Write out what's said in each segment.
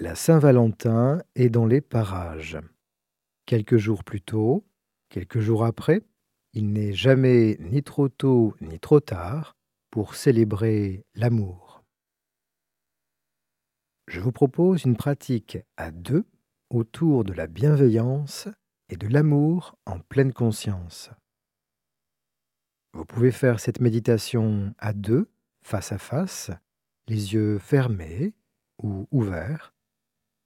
La Saint-Valentin est dans les parages. Quelques jours plus tôt, quelques jours après, il n'est jamais ni trop tôt ni trop tard pour célébrer l'amour. Je vous propose une pratique à deux autour de la bienveillance et de l'amour en pleine conscience. Vous pouvez faire cette méditation à deux, face à face, les yeux fermés ou ouverts,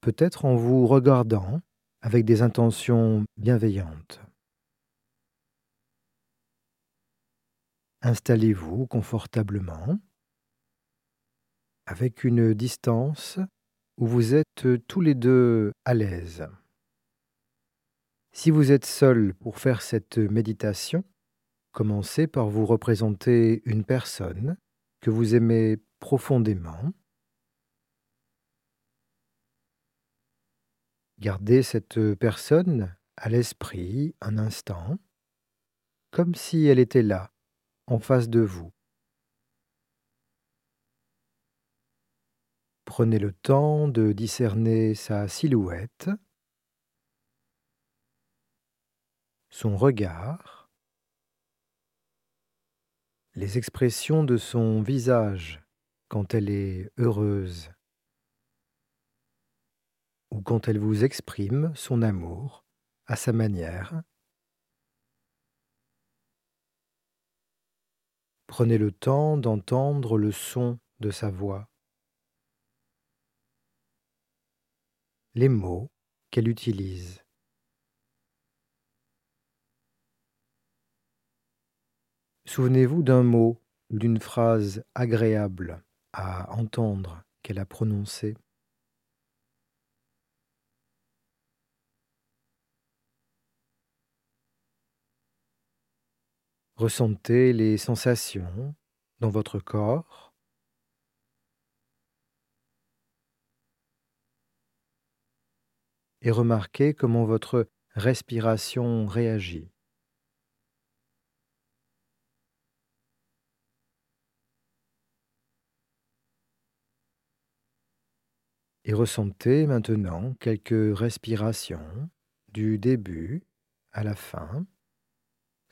peut-être en vous regardant avec des intentions bienveillantes. Installez-vous confortablement avec une distance où vous êtes tous les deux à l'aise. Si vous êtes seul pour faire cette méditation, commencez par vous représenter une personne que vous aimez profondément. Gardez cette personne à l'esprit un instant, comme si elle était là, en face de vous. Prenez le temps de discerner sa silhouette, son regard, les expressions de son visage quand elle est heureuse ou quand elle vous exprime son amour à sa manière. Prenez le temps d'entendre le son de sa voix, les mots qu'elle utilise. Souvenez-vous d'un mot d'une phrase agréable à entendre qu'elle a prononcée. Ressentez les sensations dans votre corps. Et remarquez comment votre respiration réagit. Et ressentez maintenant quelques respirations du début à la fin,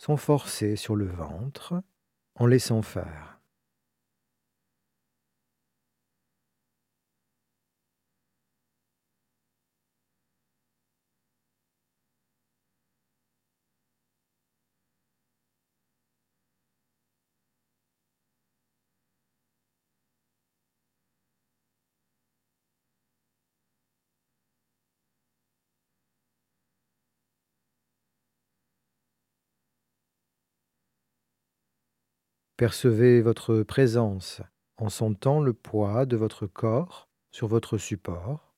sans forcer sur le ventre, en laissant faire. Percevez votre présence en sentant le poids de votre corps sur votre support.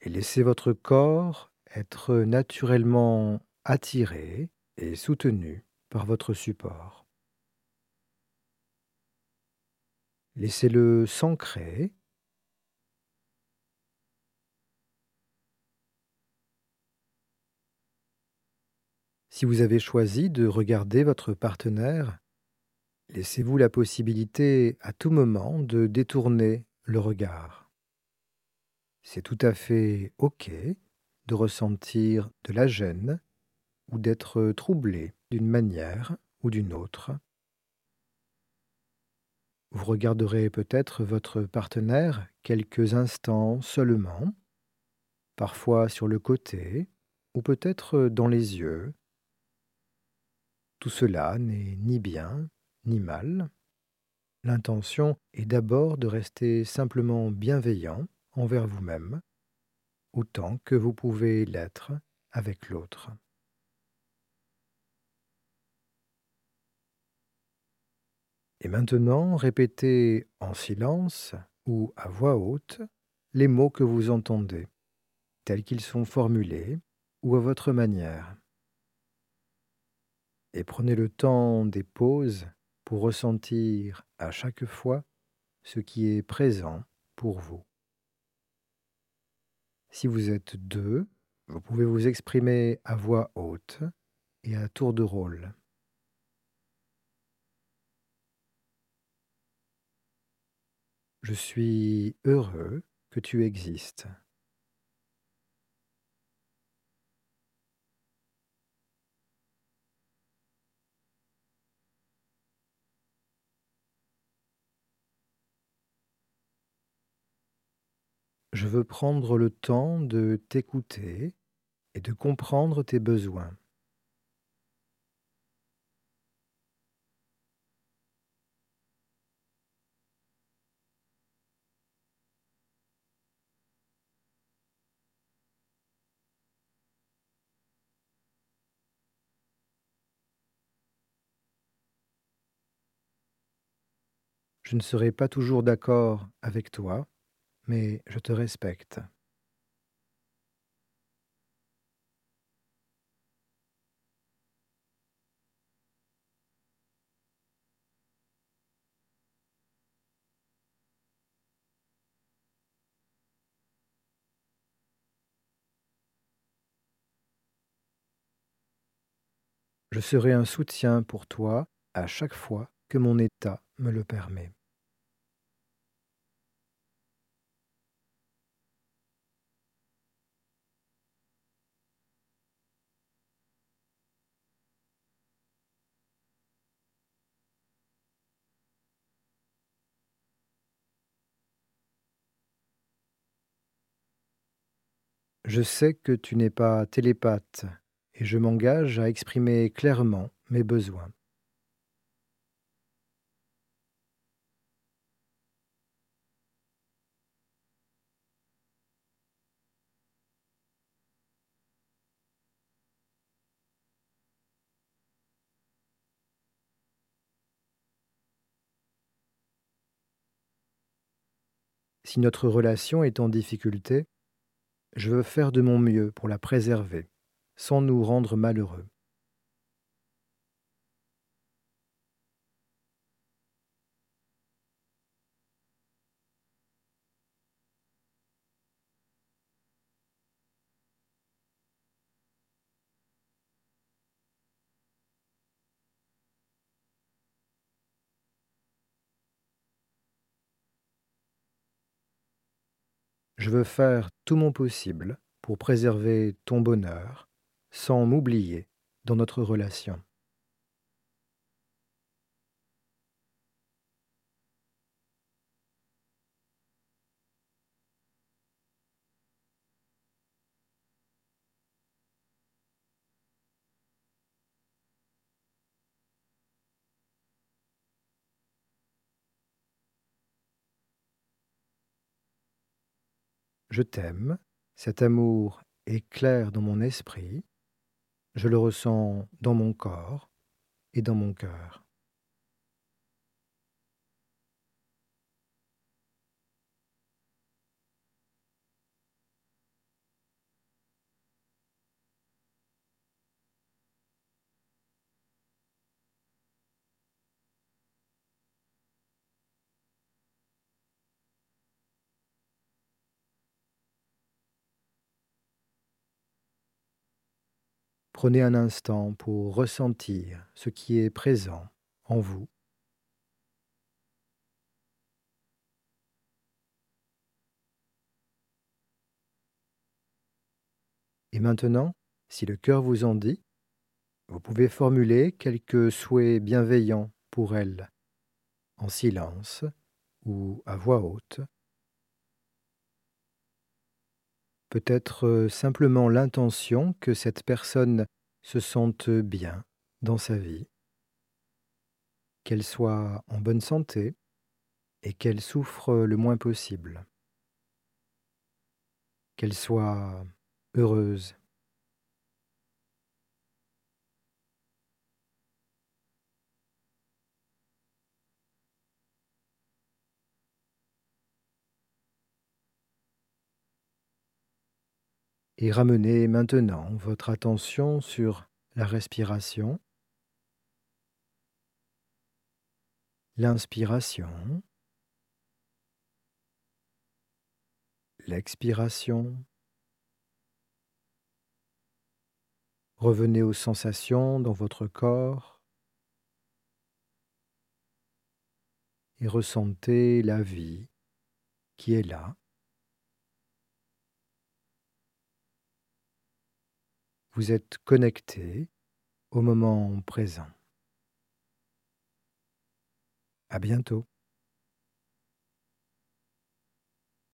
Et laissez votre corps être naturellement attiré et soutenu par votre support. Laissez-le s'ancrer Si vous avez choisi de regarder votre partenaire, laissez-vous la possibilité à tout moment de détourner le regard. C'est tout à fait OK de ressentir de la gêne ou d'être troublé d'une manière ou d'une autre. Vous regarderez peut-être votre partenaire quelques instants seulement, parfois sur le côté ou peut-être dans les yeux tout cela n'est ni bien ni mal. L'intention est d'abord de rester simplement bienveillant envers vous-même, autant que vous pouvez l'être avec l'autre. Et maintenant, répétez en silence ou à voix haute les mots que vous entendez, tels qu'ils sont formulés ou à votre manière et prenez le temps des pauses pour ressentir à chaque fois ce qui est présent pour vous. Si vous êtes deux, vous pouvez vous exprimer à voix haute et à tour de rôle. Je suis heureux que tu existes. Je veux prendre le temps de t'écouter et de comprendre tes besoins. Je ne serai pas toujours d'accord avec toi, mais je te respecte. Je serai un soutien pour toi à chaque fois que mon état me le permet. Je sais que tu n'es pas télépathe et je m'engage à exprimer clairement mes besoins. Si notre relation est en difficulté, je veux faire de mon mieux pour la préserver, sans nous rendre malheureux. Je veux faire tout mon possible pour préserver ton bonheur sans m'oublier dans notre relation. Je t'aime, cet amour est clair dans mon esprit, je le ressens dans mon corps et dans mon cœur. Prenez un instant pour ressentir ce qui est présent en vous. Et maintenant, si le cœur vous en dit, vous pouvez formuler quelques souhaits bienveillants pour elle, en silence ou à voix haute. Peut-être euh, simplement l'intention que cette personne se sente bien dans sa vie, qu'elle soit en bonne santé et qu'elle souffre le moins possible, qu'elle soit heureuse. Et ramenez maintenant votre attention sur la respiration, l'inspiration, l'expiration. Revenez aux sensations dans votre corps et ressentez la vie qui est là. Vous êtes connecté au moment présent. À bientôt.